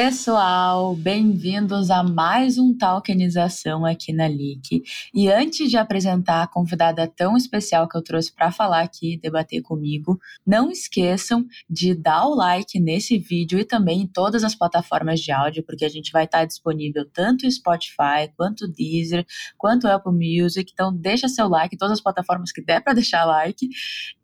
Pessoal, bem-vindos a mais um Talkenização aqui na LIC. E antes de apresentar a convidada tão especial que eu trouxe para falar aqui debater comigo, não esqueçam de dar o like nesse vídeo e também em todas as plataformas de áudio, porque a gente vai estar disponível tanto no Spotify, quanto Deezer, quanto Apple Music. Então deixa seu like em todas as plataformas que der para deixar like.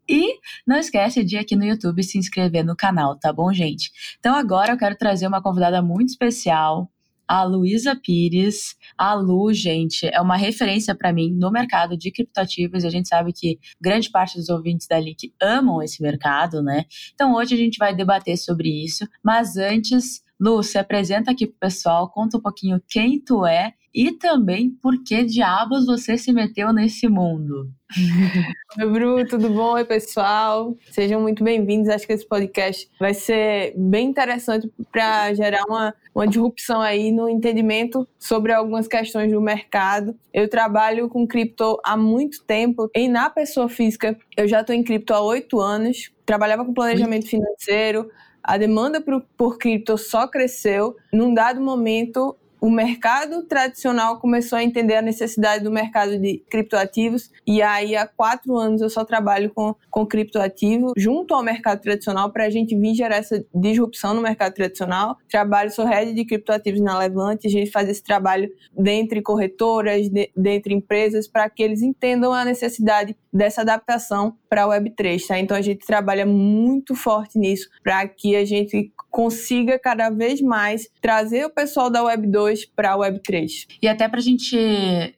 E não esquece de aqui no YouTube se inscrever no canal, tá bom, gente? Então agora eu quero trazer uma convidada muito especial, a Luísa Pires. A Lu, gente, é uma referência para mim no mercado de criptoativos e a gente sabe que grande parte dos ouvintes da LIC amam esse mercado, né? Então hoje a gente vai debater sobre isso, mas antes, Lu, se apresenta aqui pro pessoal, conta um pouquinho quem tu é e também por que diabos você se meteu nesse mundo. Oi, Bru, tudo bom? Oi, pessoal. Sejam muito bem-vindos. Acho que esse podcast vai ser bem interessante para gerar uma, uma disrupção aí no entendimento sobre algumas questões do mercado. Eu trabalho com cripto há muito tempo e na pessoa física eu já estou em cripto há oito anos. Trabalhava com planejamento financeiro, a demanda por, por cripto só cresceu. Num dado momento, o mercado tradicional começou a entender a necessidade do mercado de criptoativos e aí há quatro anos eu só trabalho com, com criptoativo junto ao mercado tradicional para a gente vir gerar essa disrupção no mercado tradicional. Trabalho, sou head de criptoativos na Levante, a gente faz esse trabalho dentre corretoras, de, dentre empresas, para que eles entendam a necessidade dessa adaptação para a Web3, tá? Então a gente trabalha muito forte nisso para que a gente consiga cada vez mais trazer o pessoal da Web 2 para a Web 3. E até para a gente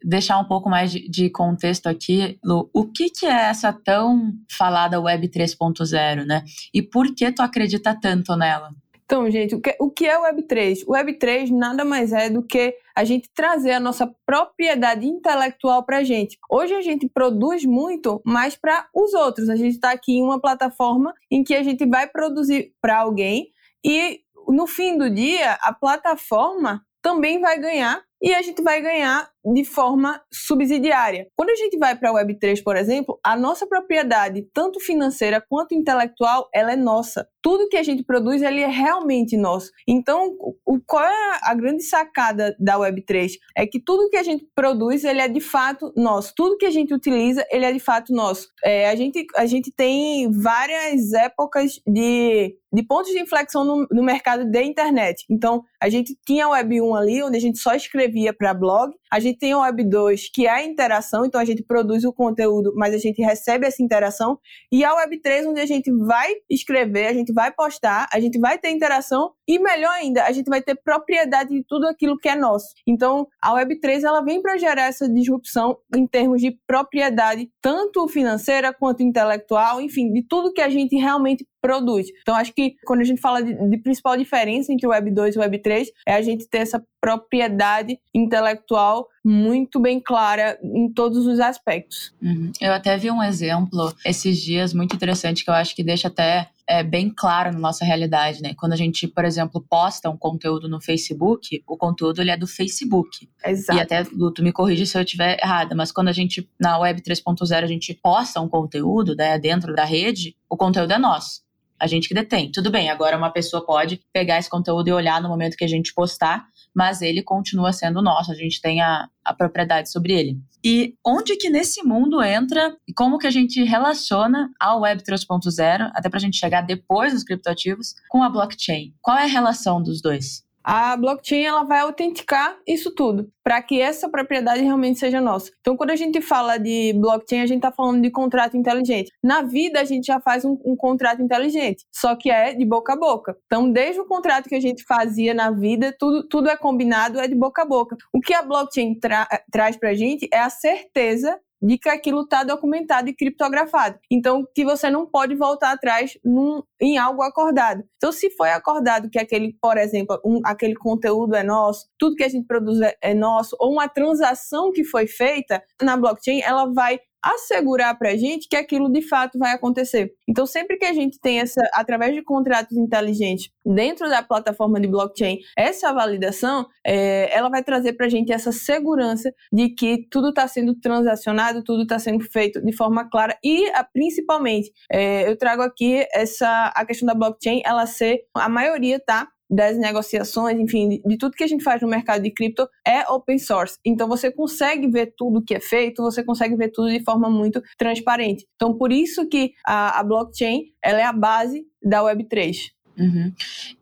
deixar um pouco mais de, de contexto aqui, Lu, o que, que é essa tão falada Web 3.0, né? E por que tu acredita tanto nela? Então, gente, o que, o que é o Web3? O Web3 nada mais é do que a gente trazer a nossa propriedade intelectual para a gente. Hoje a gente produz muito, mas para os outros. A gente está aqui em uma plataforma em que a gente vai produzir para alguém e no fim do dia a plataforma também vai ganhar e a gente vai ganhar de forma subsidiária. Quando a gente vai para a Web3, por exemplo, a nossa propriedade, tanto financeira quanto intelectual, ela é nossa. Tudo que a gente produz, ele é realmente nosso. Então, o, qual é a grande sacada da Web3? É que tudo que a gente produz, ele é de fato nosso. Tudo que a gente utiliza, ele é de fato nosso. É, a, gente, a gente tem várias épocas de, de pontos de inflexão no, no mercado de internet. Então, a gente tinha a Web 1 ali, onde a gente só escrevia para blog, a gente tem o Web 2, que é a interação, então a gente produz o conteúdo, mas a gente recebe essa interação. E a Web 3, onde a gente vai escrever, a gente vai postar, a gente vai ter interação e melhor ainda, a gente vai ter propriedade de tudo aquilo que é nosso. Então, a Web 3 ela vem para gerar essa disrupção em termos de propriedade, tanto financeira quanto intelectual, enfim, de tudo que a gente realmente produz. Então, acho que quando a gente fala de, de principal diferença entre o Web 2 e o Web 3 é a gente ter essa propriedade intelectual muito bem clara em todos os aspectos. Uhum. Eu até vi um exemplo esses dias muito interessante que eu acho que deixa até é, bem claro na nossa realidade, né? Quando a gente, por exemplo, posta um conteúdo no Facebook, o conteúdo ele é do Facebook. Exato. E até, Lu, tu me corrige se eu estiver errada, mas quando a gente, na Web 3.0, a gente posta um conteúdo né, dentro da rede, o conteúdo é nosso a gente que detém. Tudo bem, agora uma pessoa pode pegar esse conteúdo e olhar no momento que a gente postar, mas ele continua sendo nosso, a gente tem a, a propriedade sobre ele. E onde que nesse mundo entra e como que a gente relaciona a Web 3.0, até para a gente chegar depois dos criptoativos, com a blockchain? Qual é a relação dos dois? A blockchain ela vai autenticar isso tudo para que essa propriedade realmente seja nossa. Então, quando a gente fala de blockchain, a gente está falando de contrato inteligente. Na vida, a gente já faz um, um, contrato inteligente, só que é de boca a boca. Então, desde o contrato que a gente fazia na vida, tudo, tudo é combinado, é de boca a boca. O que a blockchain tra traz para a gente é a certeza de que aquilo está documentado e criptografado. Então, que você não pode voltar atrás num, em algo acordado. Então, se foi acordado que aquele, por exemplo, um, aquele conteúdo é nosso, tudo que a gente produz é, é nosso, ou uma transação que foi feita na blockchain, ela vai assegurar para a gente que aquilo de fato vai acontecer. Então, sempre que a gente tem essa, através de contratos inteligentes dentro da plataforma de blockchain, essa validação, é, ela vai trazer para a gente essa segurança de que tudo está sendo transacionado, tudo está sendo feito de forma clara e, principalmente, é, eu trago aqui essa a questão da blockchain, ela ser a maioria tá das negociações, enfim, de, de, tudo que a gente faz no mercado de cripto é open source. Então você consegue ver tudo que é feito, você consegue ver tudo de forma muito transparente. Então por isso que a, a blockchain ela é a base da Web3. Uhum.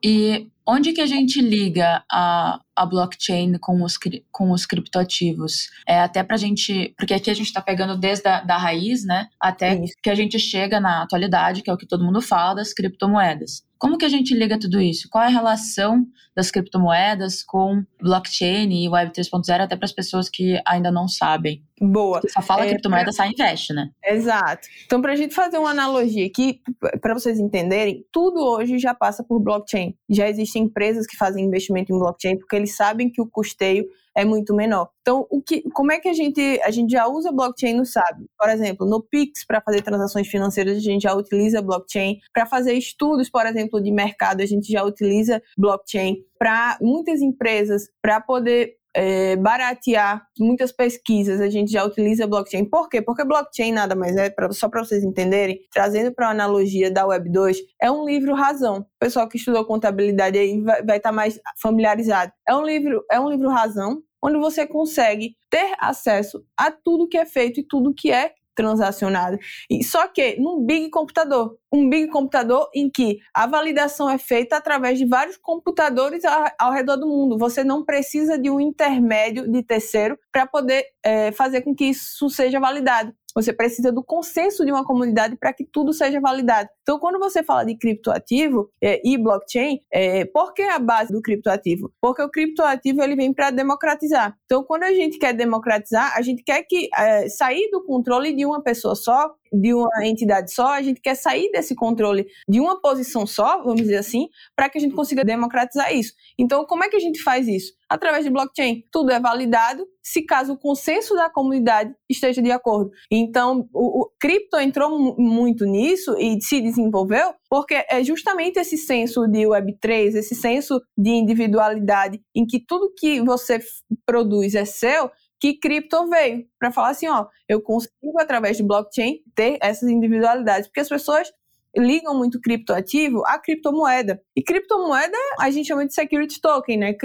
E onde que a gente liga a, a blockchain com os, com os criptoativos? É até para a gente, porque aqui a gente está pegando desde a da raiz, né, até Isso. que a gente chega na atualidade, que é o que todo mundo fala das criptomoedas. Como que a gente liga tudo isso? Qual é a relação das criptomoedas com blockchain e Web 3.0, até para as pessoas que ainda não sabem? Boa. Porque só fala é, criptomoeda, pra... sai investe, né? Exato. Então, para a gente fazer uma analogia aqui, para vocês entenderem, tudo hoje já passa por blockchain. Já existem empresas que fazem investimento em blockchain porque eles sabem que o custeio é muito menor. Então, o que, como é que a gente, a gente já usa blockchain no SAB? Por exemplo, no Pix, para fazer transações financeiras, a gente já utiliza blockchain. Para fazer estudos, por exemplo, de mercado, a gente já utiliza blockchain. Para muitas empresas, para poder é, baratear muitas pesquisas, a gente já utiliza blockchain. Por quê? Porque blockchain nada mais é, pra, só para vocês entenderem, trazendo para a analogia da Web 2, é um livro razão. O pessoal que estudou contabilidade aí vai estar tá mais familiarizado. É um livro, é um livro razão, onde você consegue ter acesso a tudo que é feito e tudo que é transacionado. E só que num big computador, um big computador em que a validação é feita através de vários computadores ao, ao redor do mundo. Você não precisa de um intermédio de terceiro para poder é, fazer com que isso seja validado. Você precisa do consenso de uma comunidade para que tudo seja validado. Então, quando você fala de criptoativo é, e blockchain, é, por que a base do criptoativo? Porque o criptoativo ele vem para democratizar. Então, quando a gente quer democratizar, a gente quer que é, sair do controle de uma pessoa só de uma entidade só, a gente quer sair desse controle de uma posição só, vamos dizer assim, para que a gente consiga democratizar isso. Então, como é que a gente faz isso? Através de blockchain. Tudo é validado se caso o consenso da comunidade esteja de acordo. Então, o, o cripto entrou muito nisso e se desenvolveu porque é justamente esse senso de Web3, esse senso de individualidade, em que tudo que você produz é seu, que cripto veio para falar assim, ó, eu consigo através de blockchain ter essas individualidades, porque as pessoas ligam muito criptoativo à criptomoeda. E criptomoeda a gente chama de security token, né?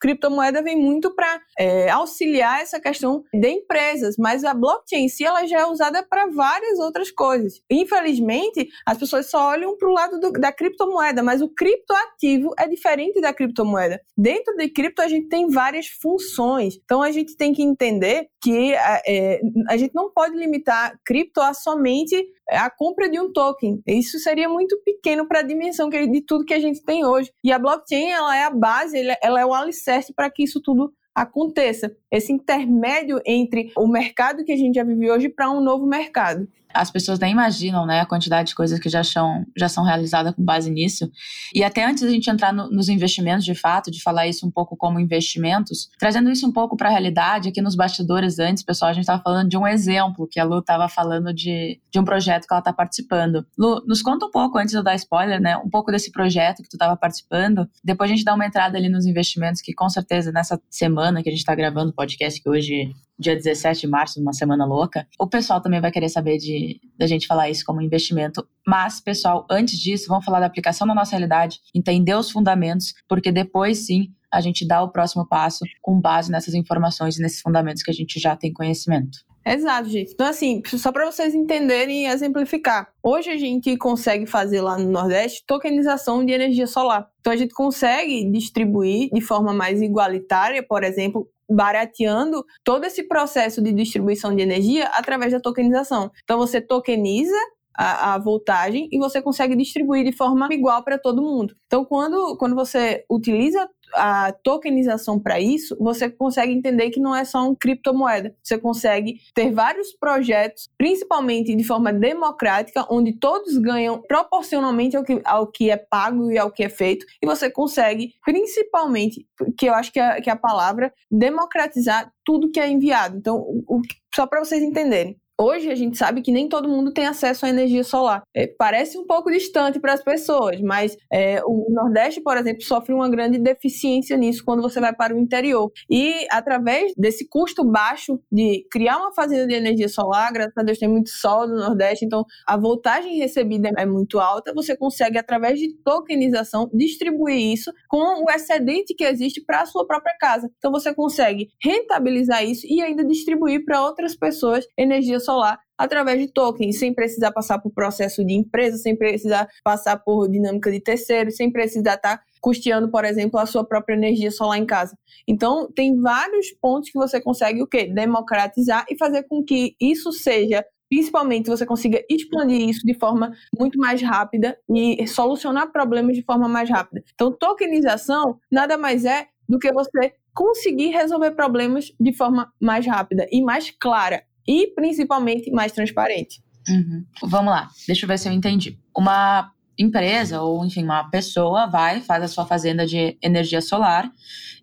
Criptomoeda vem muito para é, auxiliar essa questão de empresas, mas a blockchain em si ela já é usada para várias outras coisas. Infelizmente, as pessoas só olham para o lado do, da criptomoeda, mas o criptoativo é diferente da criptomoeda. Dentro de cripto a gente tem várias funções, então a gente tem que entender que é, é a gente não pode limitar cripto a somente a compra de um token. Isso seria muito pequeno para a dimensão de tudo que a gente tem hoje. E a blockchain ela é a base, ela é o alicerce para que isso tudo aconteça. Esse intermédio entre o mercado que a gente já vive hoje para um novo mercado as pessoas nem imaginam, né, a quantidade de coisas que já são, já são realizadas com base nisso. E até antes da gente entrar no, nos investimentos, de fato, de falar isso um pouco como investimentos, trazendo isso um pouco para a realidade, aqui nos bastidores antes, pessoal, a gente estava falando de um exemplo que a Lu estava falando de, de um projeto que ela está participando. Lu, nos conta um pouco, antes de eu dar spoiler, né, um pouco desse projeto que tu estava participando, depois a gente dá uma entrada ali nos investimentos, que com certeza nessa semana que a gente está gravando o podcast, que hoje dia 17 de março, numa semana louca, o pessoal também vai querer saber de da gente falar isso como investimento. Mas, pessoal, antes disso, vamos falar da aplicação na nossa realidade, entender os fundamentos, porque depois sim a gente dá o próximo passo com base nessas informações e nesses fundamentos que a gente já tem conhecimento. Exato, gente. Então, assim, só para vocês entenderem e exemplificar. Hoje a gente consegue fazer lá no Nordeste tokenização de energia solar. Então, a gente consegue distribuir de forma mais igualitária, por exemplo, barateando todo esse processo de distribuição de energia através da tokenização. Então você tokeniza a, a, voltagem e você consegue distribuir de forma igual para todo mundo. Então, quando, quando você utiliza a tokenização para isso, você consegue entender que não é só um criptomoeda. Você consegue ter vários projetos, principalmente de forma democrática, onde todos ganham proporcionalmente ao que, ao que é pago e ao que é feito, e você consegue, principalmente, que eu acho que é, que é a palavra, democratizar tudo que é enviado. Então, o, só para vocês entenderem, hoje a gente sabe que nem todo mundo tem acesso à energia solar. É, parece um pouco distante para as pessoas, mas é, o Nordeste, por exemplo, sofre uma grande deficiência nisso quando você vai para o interior. E através desse custo baixo de criar uma fazenda de energia solar, graças a Deus tem muito sol no Nordeste, então a voltagem recebida é muito alta, você consegue, através de tokenização, distribuir isso com o excedente que existe para a sua própria casa. Então você consegue rentabilizar isso e ainda distribuir para outras pessoas energia solar através de tokens, sem precisar passar por processo de empresa, sem precisar passar por dinâmica de terceiro, sem precisar estar tá custeando, por exemplo, a sua própria energia solar em casa. Então, tem vários pontos que você consegue o quê? Democratizar e fazer com que isso seja principalmente você consiga expandir isso de forma muito mais rápida e solucionar problemas de forma mais rápida. Então, tokenização nada mais é do que você conseguir resolver problemas de forma mais rápida e mais clara e principalmente mais transparente. Uhum. Vamos lá, deixa eu ver se eu entendi. Uma empresa ou enfim uma pessoa vai faz a sua fazenda de energia solar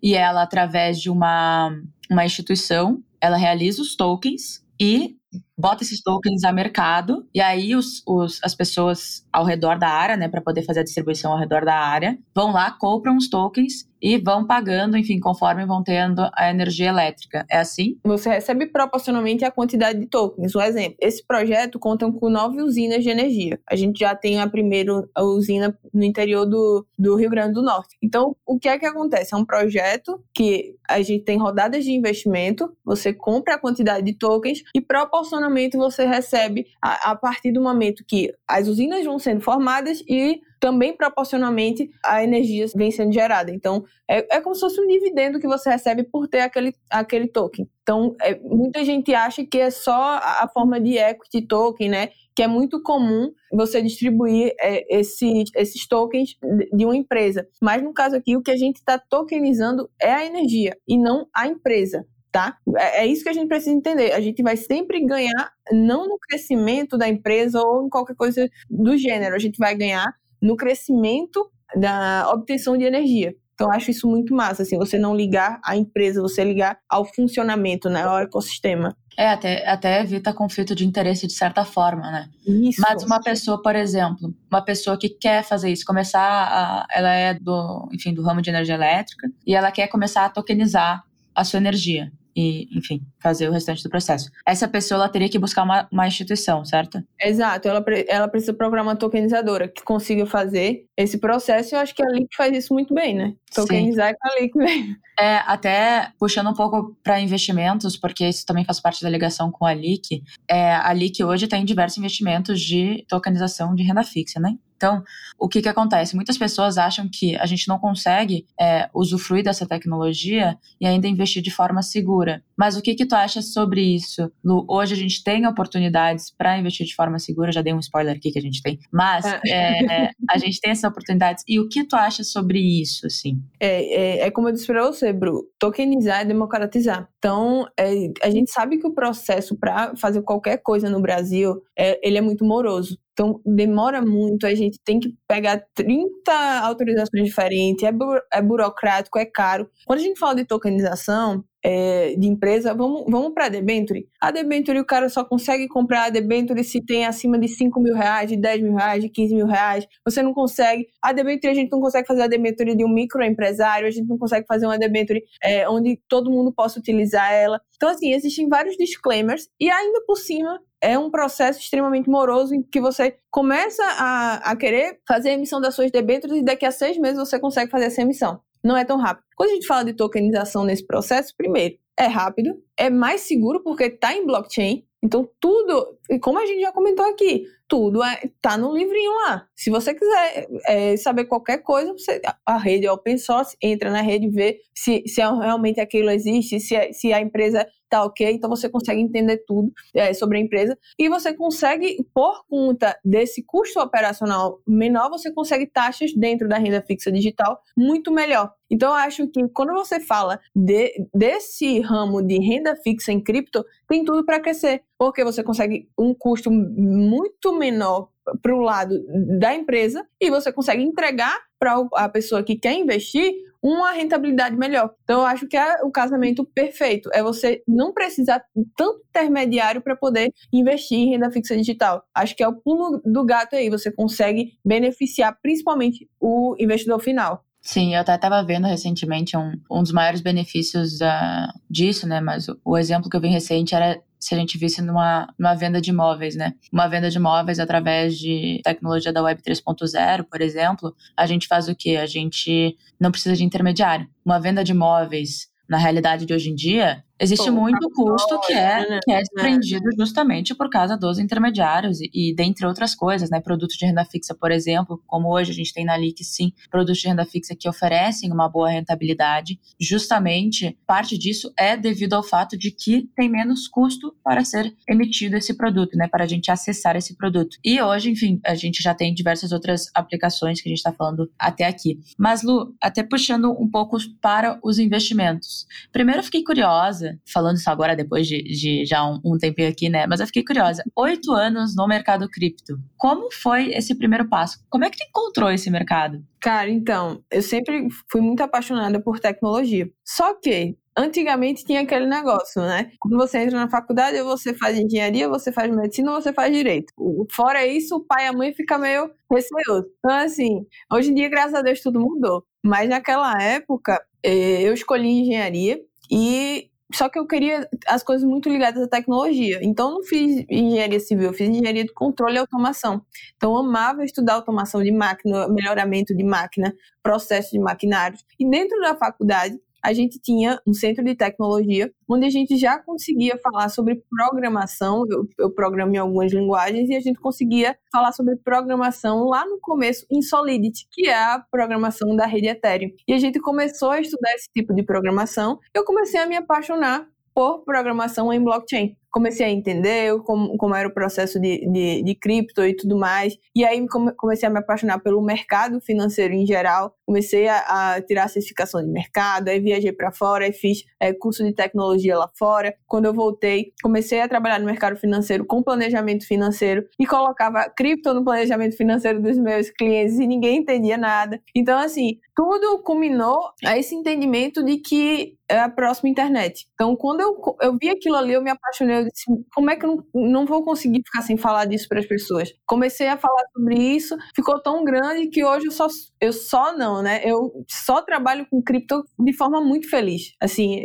e ela através de uma uma instituição ela realiza os tokens e bota esses tokens a mercado e aí os, os, as pessoas ao redor da área, né, para poder fazer a distribuição ao redor da área, vão lá, compram os tokens e vão pagando, enfim, conforme vão tendo a energia elétrica. É assim? Você recebe proporcionalmente a quantidade de tokens. Um exemplo, esse projeto conta com nove usinas de energia. A gente já tem a primeira usina no interior do, do Rio Grande do Norte. Então, o que é que acontece? É um projeto que a gente tem rodadas de investimento, você compra a quantidade de tokens e proporcionalmente você recebe a, a partir do momento que as usinas vão sendo formadas e também proporcionalmente a energia vem sendo gerada. Então, é, é como se fosse um dividendo que você recebe por ter aquele, aquele token. Então, é, muita gente acha que é só a forma de equity token, né? Que é muito comum você distribuir é, esse, esses tokens de uma empresa. Mas no caso aqui, o que a gente está tokenizando é a energia e não a empresa. Tá? É, é isso que a gente precisa entender. A gente vai sempre ganhar, não no crescimento da empresa ou em qualquer coisa do gênero, a gente vai ganhar no crescimento da obtenção de energia. Então, acho isso muito massa, assim, você não ligar à empresa, você ligar ao funcionamento, né, ao ecossistema. É, até, até evita conflito de interesse de certa forma, né? Isso. Mas uma pessoa, por exemplo, uma pessoa que quer fazer isso, começar a, ela é do, enfim, do ramo de energia elétrica e ela quer começar a tokenizar a sua energia e, enfim, fazer o restante do processo. Essa pessoa ela teria que buscar uma, uma instituição, certo? Exato, ela, ela precisa procurar uma tokenizadora que consiga fazer esse processo. Eu acho que a Leak faz isso muito bem, né? Tokenizar Sim. com a mesmo. É, até puxando um pouco para investimentos, porque isso também faz parte da ligação com a Leak. É, a Leak hoje tem diversos investimentos de tokenização de renda fixa, né? Então, o que, que acontece? Muitas pessoas acham que a gente não consegue é, usufruir dessa tecnologia e ainda investir de forma segura. Mas o que, que tu acha sobre isso, Lu? Hoje a gente tem oportunidades para investir de forma segura, já dei um spoiler aqui que a gente tem, mas é, a gente tem essas oportunidades. E o que tu acha sobre isso, assim? É, é, é como eu disse para você, Bru, tokenizar é democratizar. Então, é, a gente sabe que o processo para fazer qualquer coisa no Brasil, é, ele é muito moroso. Então, demora muito, a gente tem que pegar 30 autorizações diferentes, é, bu é burocrático, é caro. Quando a gente fala de tokenização, é, de empresa, vamos, vamos para a debenture. A debenture, o cara só consegue comprar a debenture se tem acima de 5 mil reais, de 10 mil reais, de 15 mil reais. Você não consegue. A debenture, a gente não consegue fazer a debenture de um microempresário, a gente não consegue fazer uma debenture é, onde todo mundo possa utilizar ela. Então, assim, existem vários disclaimers e ainda por cima é um processo extremamente moroso em que você começa a, a querer fazer a emissão das suas debêntures e daqui a seis meses você consegue fazer essa emissão. Não é tão rápido. Quando a gente fala de tokenização nesse processo, primeiro, é rápido, é mais seguro porque está em blockchain. Então, tudo, e como a gente já comentou aqui, tudo é, tá no livrinho lá. Se você quiser é, saber qualquer coisa, você, a rede é open source, entra na rede, vê se, se é realmente aquilo existe, se, é, se a empresa tá ok, então você consegue entender tudo é, sobre a empresa e você consegue, por conta desse custo operacional menor, você consegue taxas dentro da renda fixa digital muito melhor. Então, eu acho que quando você fala de, desse ramo de renda fixa em cripto, tem tudo para crescer, porque você consegue um custo muito menor para o lado da empresa e você consegue entregar para a pessoa que quer investir uma rentabilidade melhor. Então, eu acho que é o casamento perfeito. É você não precisar tanto intermediário para poder investir em renda fixa digital. Acho que é o pulo do gato aí. Você consegue beneficiar principalmente o investidor final. Sim, eu até estava vendo recentemente um, um dos maiores benefícios uh, disso, né? Mas o, o, exemplo que eu vi recente era se a gente visse numa, numa venda de imóveis, né? Uma venda de imóveis através de tecnologia da Web 3.0, por exemplo, a gente faz o quê? A gente não precisa de intermediário. Uma venda de imóveis na realidade de hoje em dia, Existe Pô, muito custo que é, né? que é desprendido justamente por causa dos intermediários e, e, dentre outras coisas, né? Produtos de renda fixa, por exemplo, como hoje a gente tem na LIC, sim, produtos de renda fixa que oferecem uma boa rentabilidade. Justamente, parte disso é devido ao fato de que tem menos custo para ser emitido esse produto, né? Para a gente acessar esse produto. E hoje, enfim, a gente já tem diversas outras aplicações que a gente está falando até aqui. Mas, Lu, até puxando um pouco para os investimentos. Primeiro, fiquei curiosa falando isso agora depois de, de já um, um tempinho aqui, né? Mas eu fiquei curiosa. Oito anos no mercado cripto. Como foi esse primeiro passo? Como é que tu encontrou esse mercado? Cara, então, eu sempre fui muito apaixonada por tecnologia. Só que antigamente tinha aquele negócio, né? Quando você entra na faculdade, você faz engenharia, você faz medicina, ou você faz direito. Fora isso, o pai e a mãe ficam meio receosos. Então, assim, hoje em dia, graças a Deus, tudo mudou. Mas naquela época, eh, eu escolhi engenharia e só que eu queria as coisas muito ligadas à tecnologia. Então, eu não fiz engenharia civil, eu fiz engenharia de controle e automação. Então, eu amava estudar automação de máquina, melhoramento de máquina, processo de maquinários. E dentro da faculdade, a gente tinha um centro de tecnologia onde a gente já conseguia falar sobre programação. Eu, eu programo em algumas linguagens e a gente conseguia falar sobre programação lá no começo em Solidity, que é a programação da rede Ethereum. E a gente começou a estudar esse tipo de programação. Eu comecei a me apaixonar por programação em blockchain comecei a entender como, como era o processo de, de, de cripto e tudo mais. E aí comecei a me apaixonar pelo mercado financeiro em geral. Comecei a, a tirar certificação de mercado, aí viajei para fora, aí fiz é, curso de tecnologia lá fora. Quando eu voltei, comecei a trabalhar no mercado financeiro com planejamento financeiro e colocava cripto no planejamento financeiro dos meus clientes e ninguém entendia nada. Então, assim, tudo culminou a esse entendimento de que é a próxima internet. Então, quando eu, eu vi aquilo ali, eu me apaixonei disse, como é que eu não, não vou conseguir ficar sem falar disso para as pessoas? Comecei a falar sobre isso, ficou tão grande que hoje eu só, eu só não, né? Eu só trabalho com cripto de forma muito feliz. Assim,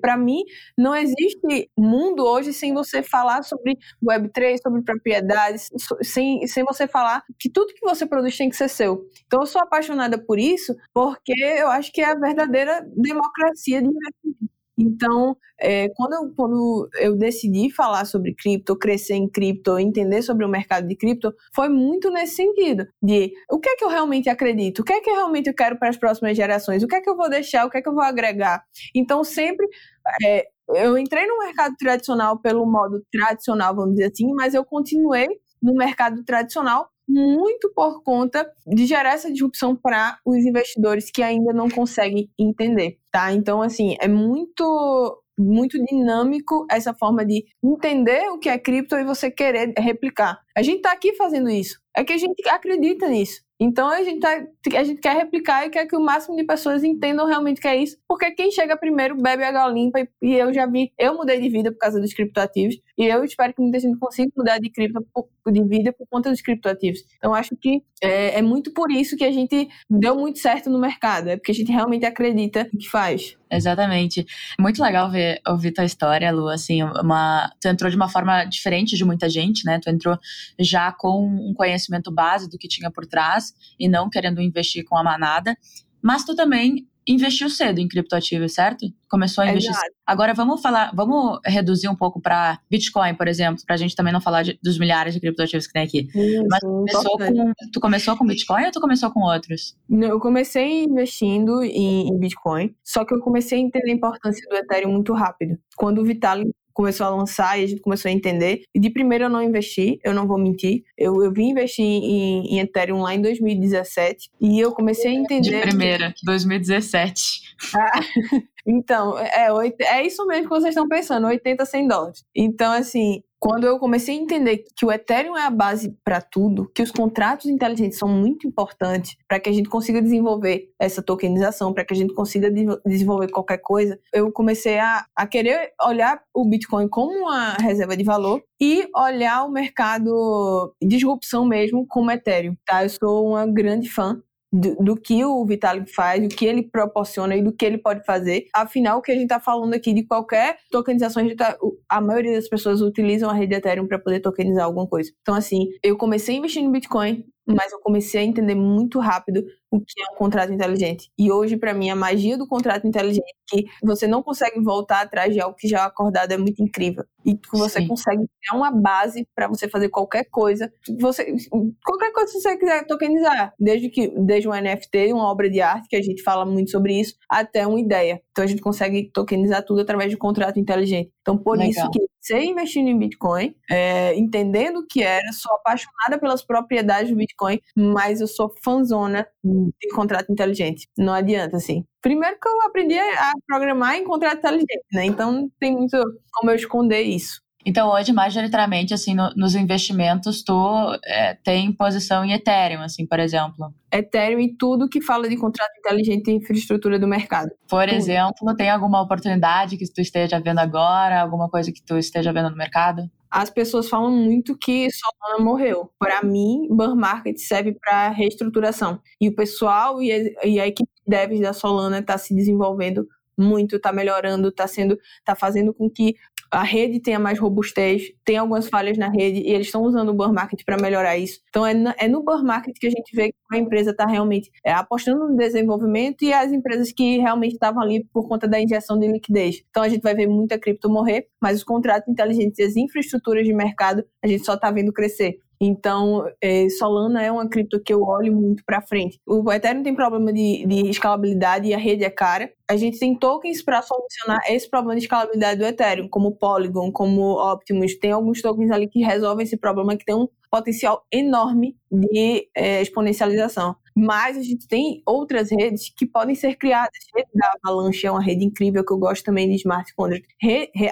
para mim, não existe mundo hoje sem você falar sobre Web3, sobre propriedades, sem, sem você falar que tudo que você produz tem que ser seu. Então, eu sou apaixonada por isso porque eu acho que é a verdadeira democracia de investimento. Então, é, quando, eu, quando eu decidi falar sobre cripto, crescer em cripto, entender sobre o mercado de cripto, foi muito nesse sentido, de o que é que eu realmente acredito, o que é que eu realmente quero para as próximas gerações, o que é que eu vou deixar, o que é que eu vou agregar. Então, sempre é, eu entrei no mercado tradicional pelo modo tradicional, vamos dizer assim, mas eu continuei no mercado tradicional muito por conta de gerar essa disrupção para os investidores que ainda não conseguem entender, tá? Então, assim, é muito muito dinâmico essa forma de entender o que é cripto e você querer replicar. A gente está aqui fazendo isso. É que a gente acredita nisso. Então a gente, tá, a gente quer replicar e quer que o máximo de pessoas entendam realmente que é isso, porque quem chega primeiro bebe água limpa e, e eu já vi, eu mudei de vida por causa dos criptoativos e eu espero que muita gente consiga mudar de cripto de vida por conta dos criptoativos. Então acho que é, é muito por isso que a gente deu muito certo no mercado, é porque a gente realmente acredita no que faz. Exatamente. Muito legal ver, ouvir tua história, Lu. Assim, uma, tu entrou de uma forma diferente de muita gente, né? Tu entrou já com um conhecimento base do que tinha por trás e não querendo investir com a manada. Mas tu também investiu cedo em criptoativos, certo? Começou a investir. Exato. Agora vamos falar, vamos reduzir um pouco para Bitcoin, por exemplo, para a gente também não falar de, dos milhares de criptoativos que tem aqui. Isso, Mas começou com, tu começou com Bitcoin ou tu começou com outros? Eu comecei investindo em, em Bitcoin, só que eu comecei a entender a importância do Ethereum muito rápido. Quando o Vitalik começou a lançar e a gente começou a entender. E de primeiro eu não investi, eu não vou mentir. Eu, eu vim investir em, em Ethereum lá em 2017 e eu comecei a entender. De primeira, que... 2017. Ah, então, é, é isso mesmo que vocês estão pensando, 80, 100 dólares. Então, assim, quando eu comecei a entender que o Ethereum é a base para tudo, que os contratos inteligentes são muito importantes para que a gente consiga desenvolver essa tokenização, para que a gente consiga desenvolver qualquer coisa, eu comecei a, a querer olhar o Bitcoin como uma reserva de valor e olhar o mercado de disrupção mesmo como Ethereum. Tá? Eu sou uma grande fã do, do, que o Vitalik faz, do que ele proporciona e do que ele pode fazer. Afinal, o que a gente está falando aqui de qualquer tokenização, a, tá, a, maioria das pessoas utilizam a rede Ethereum para poder tokenizar alguma coisa. Então, assim, eu comecei a investir no Bitcoin, mas eu comecei a entender muito rápido o que é um contrato inteligente. E hoje, para mim, a magia do contrato inteligente, que você não consegue voltar atrás de algo que já é acordado, é muito incrível. E que você Sim. consegue criar uma base para você fazer qualquer coisa. Você, qualquer coisa que você quiser tokenizar. Desde que desde um NFT, uma obra de arte, que a gente fala muito sobre isso, até uma ideia. Então a gente consegue tokenizar tudo através de contrato inteligente. Então, por Legal. isso que você investindo em Bitcoin, é, entendendo que era, sou apaixonada pelas propriedades do Bitcoin, mas eu sou fanzona de contrato inteligente. Não adianta, assim. Primeiro que eu aprendi a programar em contrato inteligente, né? Então não tem muito como eu esconder isso. Então, hoje, majoritariamente, assim, no, nos investimentos, tu é, tem posição em Ethereum, assim, por exemplo. Ethereum e tudo que fala de contrato inteligente e infraestrutura do mercado. Por tudo. exemplo, tem alguma oportunidade que tu esteja vendo agora, alguma coisa que tu esteja vendo no mercado? As pessoas falam muito que Solana morreu. Para mim, Burr Market serve para reestruturação. E o pessoal e a, e a equipe de devs da Solana está se desenvolvendo muito, está melhorando, está sendo, tá fazendo com que a rede tenha mais robustez, tem algumas falhas na rede e eles estão usando o Burr Market para melhorar isso. Então é, é no Burr Market que a gente vê que a empresa está realmente é, apostando no desenvolvimento e as empresas que realmente estavam ali por conta da injeção de liquidez. Então a gente vai ver muita cripto morrer, mas os contratos inteligentes e as infraestruturas de mercado a gente só está vendo crescer. Então, é, Solana é uma cripto que eu olho muito para frente. O Ethereum tem problema de, de, escalabilidade e a rede é cara. A gente tem tokens para solucionar esse problema de escalabilidade do Ethereum, como Polygon, como Optimus. Tem alguns tokens ali que resolvem esse problema, que tem um potencial enorme de é, exponencialização. Mas a gente tem outras redes que podem ser criadas. A rede da Avalanche é uma rede incrível que eu gosto também de smart contract.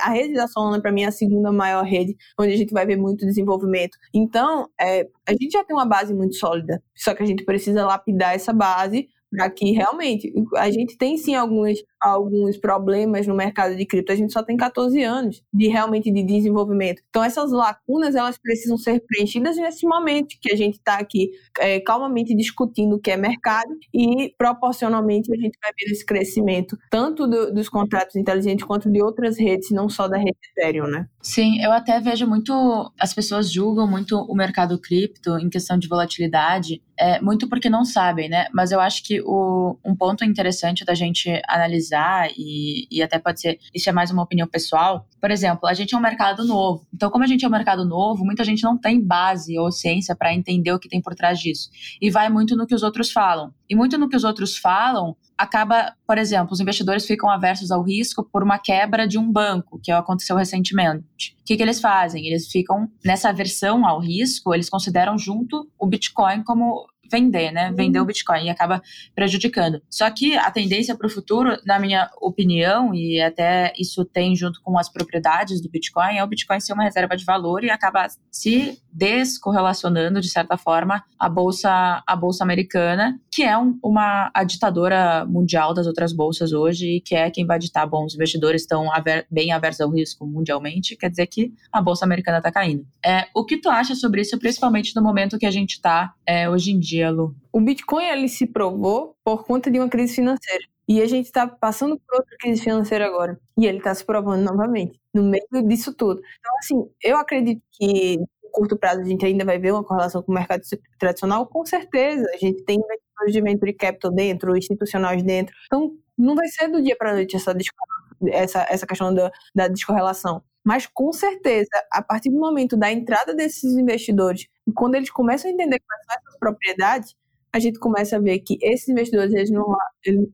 a rede da Solana, para mim, é a segunda maior rede, onde a gente vai ver muito desenvolvimento. Então, é, a gente já tem uma base muito sólida, só que a gente precisa lapidar essa base que realmente a gente tem sim alguns, alguns problemas no mercado de cripto. A gente só tem 14 anos de realmente de desenvolvimento. Então essas lacunas elas precisam ser preenchidas nesse momento que a gente está aqui é, calmamente discutindo o que é mercado e proporcionalmente a gente vai ver esse crescimento tanto do, dos contratos inteligentes quanto de outras redes, não só da rede Ethereum, né? Sim, eu até vejo muito as pessoas julgam muito o mercado cripto em questão de volatilidade, é, muito porque não sabem, né? Mas eu acho que o, um ponto interessante da gente analisar, e, e até pode ser, isso é mais uma opinião pessoal, por exemplo, a gente é um mercado novo. Então, como a gente é um mercado novo, muita gente não tem base ou ciência para entender o que tem por trás disso. E vai muito no que os outros falam. E muito no que os outros falam, acaba, por exemplo, os investidores ficam aversos ao risco por uma quebra de um banco, que aconteceu recentemente. O que, que eles fazem? Eles ficam nessa aversão ao risco, eles consideram junto o Bitcoin como vender, né? Vender o uhum. Bitcoin e acaba prejudicando. Só que a tendência para o futuro, na minha opinião, e até isso tem junto com as propriedades do Bitcoin, é o Bitcoin ser uma reserva de valor e acaba se descorrelacionando, de certa forma, a bolsa, a bolsa americana, que é um, uma a ditadora mundial das outras bolsas hoje e que é quem vai ditar, bom, os investidores estão aver, bem aversos ao risco mundialmente, quer dizer que a bolsa americana está caindo. É, o que tu acha sobre isso, principalmente no momento que a gente está é, hoje em dia? O Bitcoin ele se provou por conta de uma crise financeira. E a gente está passando por outra crise financeira agora. E ele está se provando novamente, no meio disso tudo. Então, assim, eu acredito que no curto prazo a gente ainda vai ver uma correlação com o mercado tradicional, com certeza. A gente tem investidores de venture capital dentro, institucionais dentro. Então, não vai ser do dia para a noite essa, essa, essa questão da, da descorrelação. Mas com certeza, a partir do momento da entrada desses investidores, quando eles começam a entender quais são essas propriedades, a gente começa a ver que esses investidores eles não,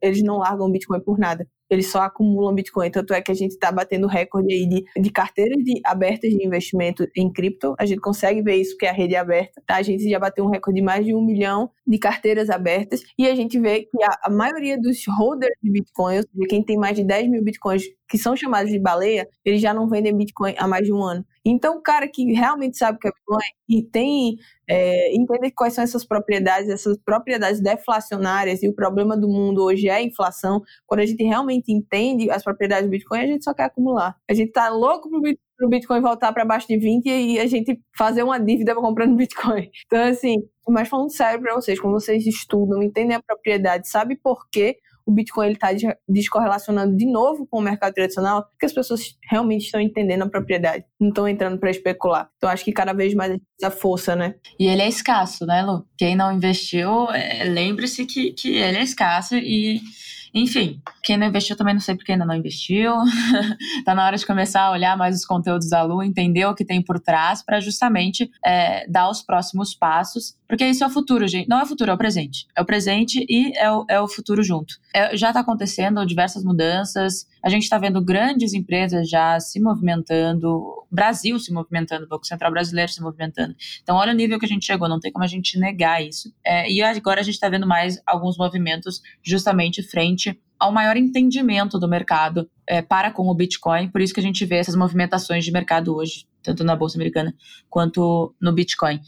eles não largam Bitcoin por nada. eles só acumulam Bitcoin. Tanto é que a gente está batendo recorde aí de, de carteiras de, abertas de investimento em cripto. A gente consegue ver isso porque a rede é aberta. Tá? A gente já bateu um recorde de mais de um milhão de carteiras abertas. E a gente vê que a, a maioria dos holders de Bitcoin, ou seja, quem tem mais de 10 mil Bitcoins, que são chamados de baleia, eles já não vendem Bitcoin há mais de um ano. Então, o cara que realmente sabe o que é Bitcoin e tem é, entender quais são essas propriedades, essas propriedades deflacionárias e o problema do mundo hoje é inflação. Quando a gente realmente entende as propriedades do Bitcoin, a gente só quer acumular. A gente tá louco pro Bitcoin voltar para baixo de 20 e a gente fazer uma dívida comprando Bitcoin. Então, assim, mas falando sério para vocês, quando vocês estudam, entendem a propriedade, sabe por quê, o Bitcoin está descorrelacionando de novo com o mercado tradicional, porque as pessoas realmente estão entendendo a propriedade, não estão entrando para especular. Então acho que cada vez mais a força, né? E ele é escasso, né, Lu? Quem não investiu, é, lembre-se que, que ele é escasso e enfim, quem não investiu também não sei porque ainda não investiu. tá na hora de começar a olhar mais os conteúdos da Lu, entender o que tem por trás, para justamente é, dar os próximos passos. Porque isso é o futuro, gente. Não é o futuro, é o presente. É o presente e é o, é o futuro junto. É, já está acontecendo diversas mudanças. A gente está vendo grandes empresas já se movimentando, Brasil se movimentando, Banco Central Brasileiro se movimentando. Então, olha o nível que a gente chegou, não tem como a gente negar isso. É, e agora a gente está vendo mais alguns movimentos justamente frente ao maior entendimento do mercado é, para com o Bitcoin, por isso que a gente vê essas movimentações de mercado hoje, tanto na Bolsa Americana quanto no Bitcoin.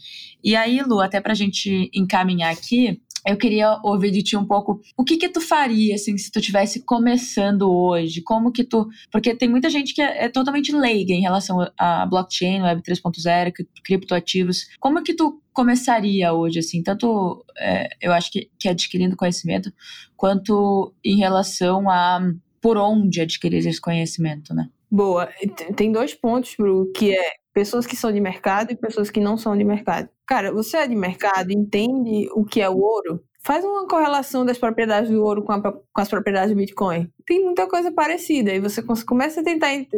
E aí, Lu, até para a gente encaminhar aqui, eu queria ouvir de ti um pouco o que que tu faria, assim, se tu tivesse começando hoje, como que tu... Porque tem muita gente que é, é totalmente leiga em relação a blockchain, web 3.0, criptoativos. Como que tu começaria hoje, assim, tanto é, eu acho que, que adquirindo conhecimento, quanto em relação a por onde adquirir esse conhecimento, né? Boa. Tem dois pontos, Bru, que é pessoas que são de mercado e pessoas que não são de mercado. Cara, você é de mercado, entende o que é o ouro? Faz uma correlação das propriedades do ouro com, a, com as propriedades do Bitcoin. Tem muita coisa parecida. E você começa a tentar ent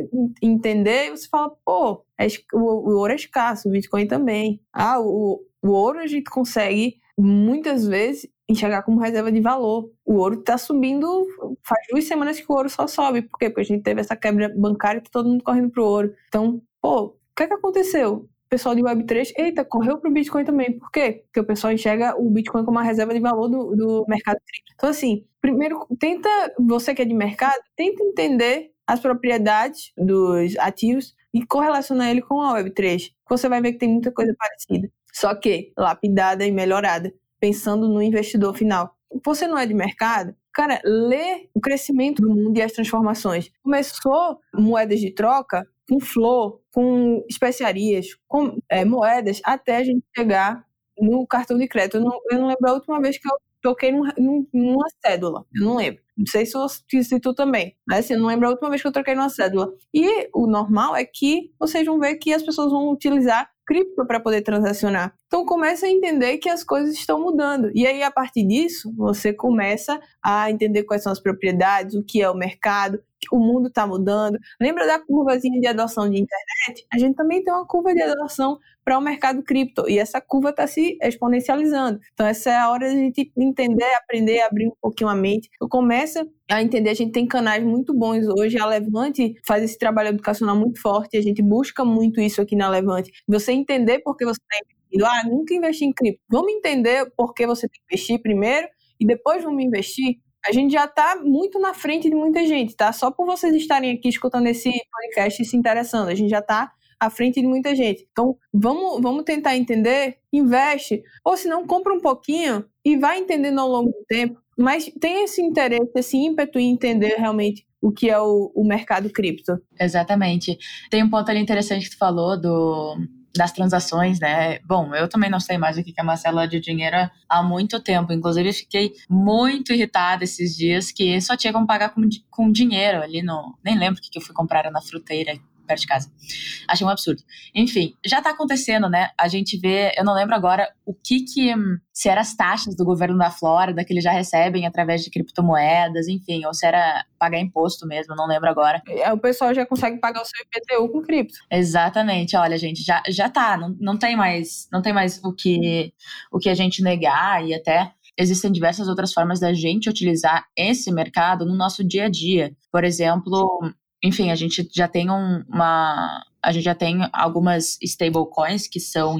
entender e você fala, pô, é, o, o, ouro é escasso, o Bitcoin também. Ah, o, o ouro a gente consegue muitas vezes enxergar como reserva de valor. O ouro está subindo, faz duas semanas que o ouro só sobe. Por quê? Porque a gente teve essa quebra bancária e tá todo mundo correndo pro ouro. Então, pô, que é que aconteceu? pessoal de Web3, eita, correu para o Bitcoin também. Por quê? Porque o pessoal enxerga o Bitcoin como uma reserva de valor do, do mercado cripto. Então, assim, primeiro, tenta, você que é de mercado, tenta entender as propriedades dos ativos e correlacionar ele com a Web3. Você vai ver que tem muita coisa parecida. Só que lapidada e melhorada, pensando no investidor final. Você não é de mercado? Cara, lê o crescimento do mundo e as transformações. Começou moedas de troca com flor, com especiarias, com é, moedas, até a gente chegar no cartão de crédito. Eu não, eu não lembro a última vez que eu toquei num, num, numa cédula. Eu não lembro. Não sei se, eu, se tu também. Mas assim, eu não lembro a última vez que eu troquei numa cédula. E o normal é que vocês vão ver que as pessoas vão utilizar cripto para poder transacionar. Então começa a entender que as coisas estão mudando. E aí, a partir disso, você começa a entender quais são as propriedades, o que é o mercado, o mundo está mudando. Lembra da curvazinha de adoção de internet? A gente também tem uma curva de adoção para o mercado cripto e essa curva está se exponencializando. Então essa é a hora de a gente entender, aprender, abrir um pouquinho a mente. Começa a entender, a gente tem canais muito bons hoje, a Levante faz esse trabalho educacional muito forte, a gente busca muito isso aqui na Levante. Você entender por que você está investindo. Ah, nunca investi em cripto. Vamos entender por que você tem que investir primeiro e depois vamos investir a gente já está muito na frente de muita gente, tá? Só por vocês estarem aqui escutando esse podcast e se interessando, a gente já está à frente de muita gente. Então, vamos, vamos tentar entender, investe, ou se não, compra um pouquinho e vai entendendo ao longo do tempo. Mas tem esse interesse, esse ímpeto em entender realmente o que é o, o mercado cripto. Exatamente. Tem um ponto ali interessante que tu falou do das transações, né? Bom, eu também não sei mais o que é célula de dinheiro há muito tempo. Inclusive, fiquei muito irritada esses dias que só tinha como pagar com, com dinheiro ali no. Nem lembro o que eu fui comprar na fruteira perto de casa. Achei um absurdo. Enfim, já tá acontecendo, né? A gente vê, eu não lembro agora o que que, se eram as taxas do governo da Flórida que eles já recebem através de criptomoedas, enfim, ou se era pagar imposto mesmo, não lembro agora. É, o pessoal já consegue pagar o seu IPTU com cripto. Exatamente, olha, gente, já, já tá, não, não tem mais, não tem mais o que, o que a gente negar e até existem diversas outras formas da gente utilizar esse mercado no nosso dia a dia. Por exemplo, enfim, a gente já tem um, uma. A gente já tem algumas stablecoins que são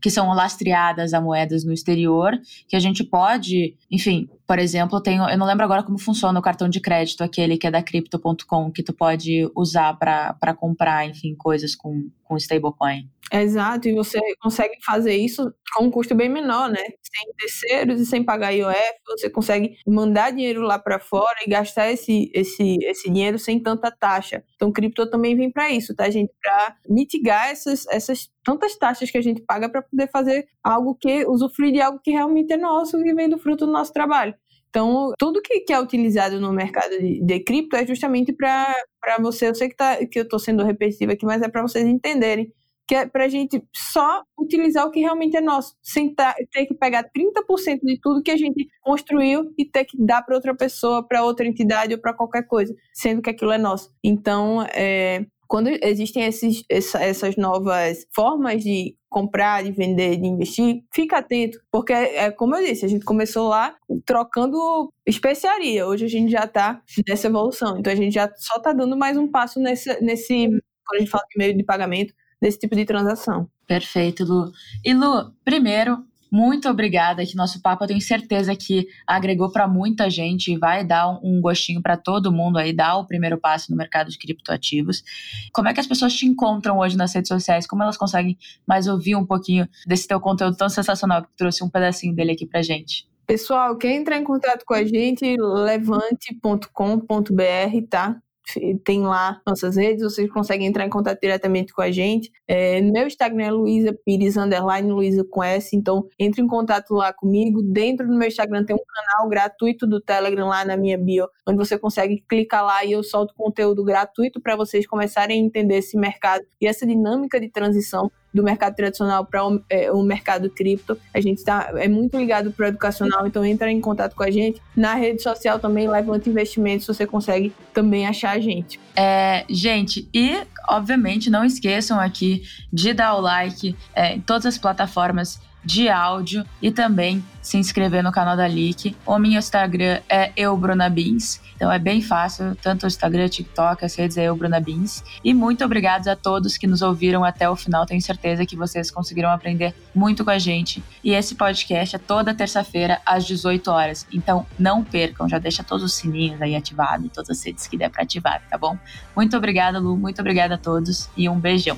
que são lastreadas a moedas no exterior, que a gente pode, enfim, por exemplo, eu eu não lembro agora como funciona o cartão de crédito, aquele que é da crypto.com, que tu pode usar para comprar, enfim, coisas com, com stablecoin. Exato, e você consegue fazer isso com um custo bem menor, né? Sem terceiros e sem pagar IOF, você consegue mandar dinheiro lá para fora e gastar esse, esse, esse dinheiro sem tanta taxa. Então, cripto também vem para isso, tá, gente? Para mitigar essas, essas tantas taxas que a gente paga para poder fazer algo que, usufruir de algo que realmente é nosso e vem do fruto do nosso trabalho. Então, tudo que, que é utilizado no mercado de, de cripto é justamente para você. Eu sei que, tá, que eu estou sendo repetitiva aqui, mas é para vocês entenderem que é para a gente só utilizar o que realmente é nosso, sem ter que pegar 30% de tudo que a gente construiu e ter que dar para outra pessoa, para outra entidade ou para qualquer coisa, sendo que aquilo é nosso. Então, é, quando existem esses, essa, essas novas formas de comprar, de vender, de investir, fica atento, porque é como eu disse, a gente começou lá trocando especiaria, hoje a gente já está nessa evolução, então a gente já só está dando mais um passo nesse, nesse quando a gente fala de meio de pagamento, desse tipo de transação. Perfeito, Lu. E Lu, primeiro, muito obrigada, que nosso papo eu tenho certeza que agregou para muita gente e vai dar um gostinho para todo mundo aí, dar o primeiro passo no mercado de criptoativos. Como é que as pessoas te encontram hoje nas redes sociais? Como elas conseguem mais ouvir um pouquinho desse teu conteúdo tão sensacional que trouxe um pedacinho dele aqui pra gente? Pessoal, quem entrar em contato com a gente, levante.com.br, tá? Tem lá nossas redes, vocês conseguem entrar em contato diretamente com a gente. É, meu Instagram é Luísa Pires, underline Luísa com S, então entre em contato lá comigo. Dentro do meu Instagram tem um canal gratuito do Telegram lá na minha bio, onde você consegue clicar lá e eu solto conteúdo gratuito para vocês começarem a entender esse mercado e essa dinâmica de transição do mercado tradicional para o, é, o, mercado cripto. A gente tá, é muito ligado para o educacional, então entra em contato com a gente. Na rede social também, Levanta Investimentos, você consegue também achar a gente. É, gente, e obviamente não esqueçam aqui de dar o like é, em todas as plataformas de áudio e também se inscrever no canal da Leak. O meu Instagram é eubrunabins, então é bem fácil, tanto o Instagram, TikTok, as redes é eubrunabins. E muito obrigado a todos que nos ouviram até o final, tenho certeza que vocês conseguiram aprender muito com a gente. E esse podcast é toda terça-feira às 18 horas, então não percam, já deixa todos os sininhos aí ativados, todas as redes que der para ativar, tá bom? Muito obrigada, Lu, muito obrigada a todos e um beijão.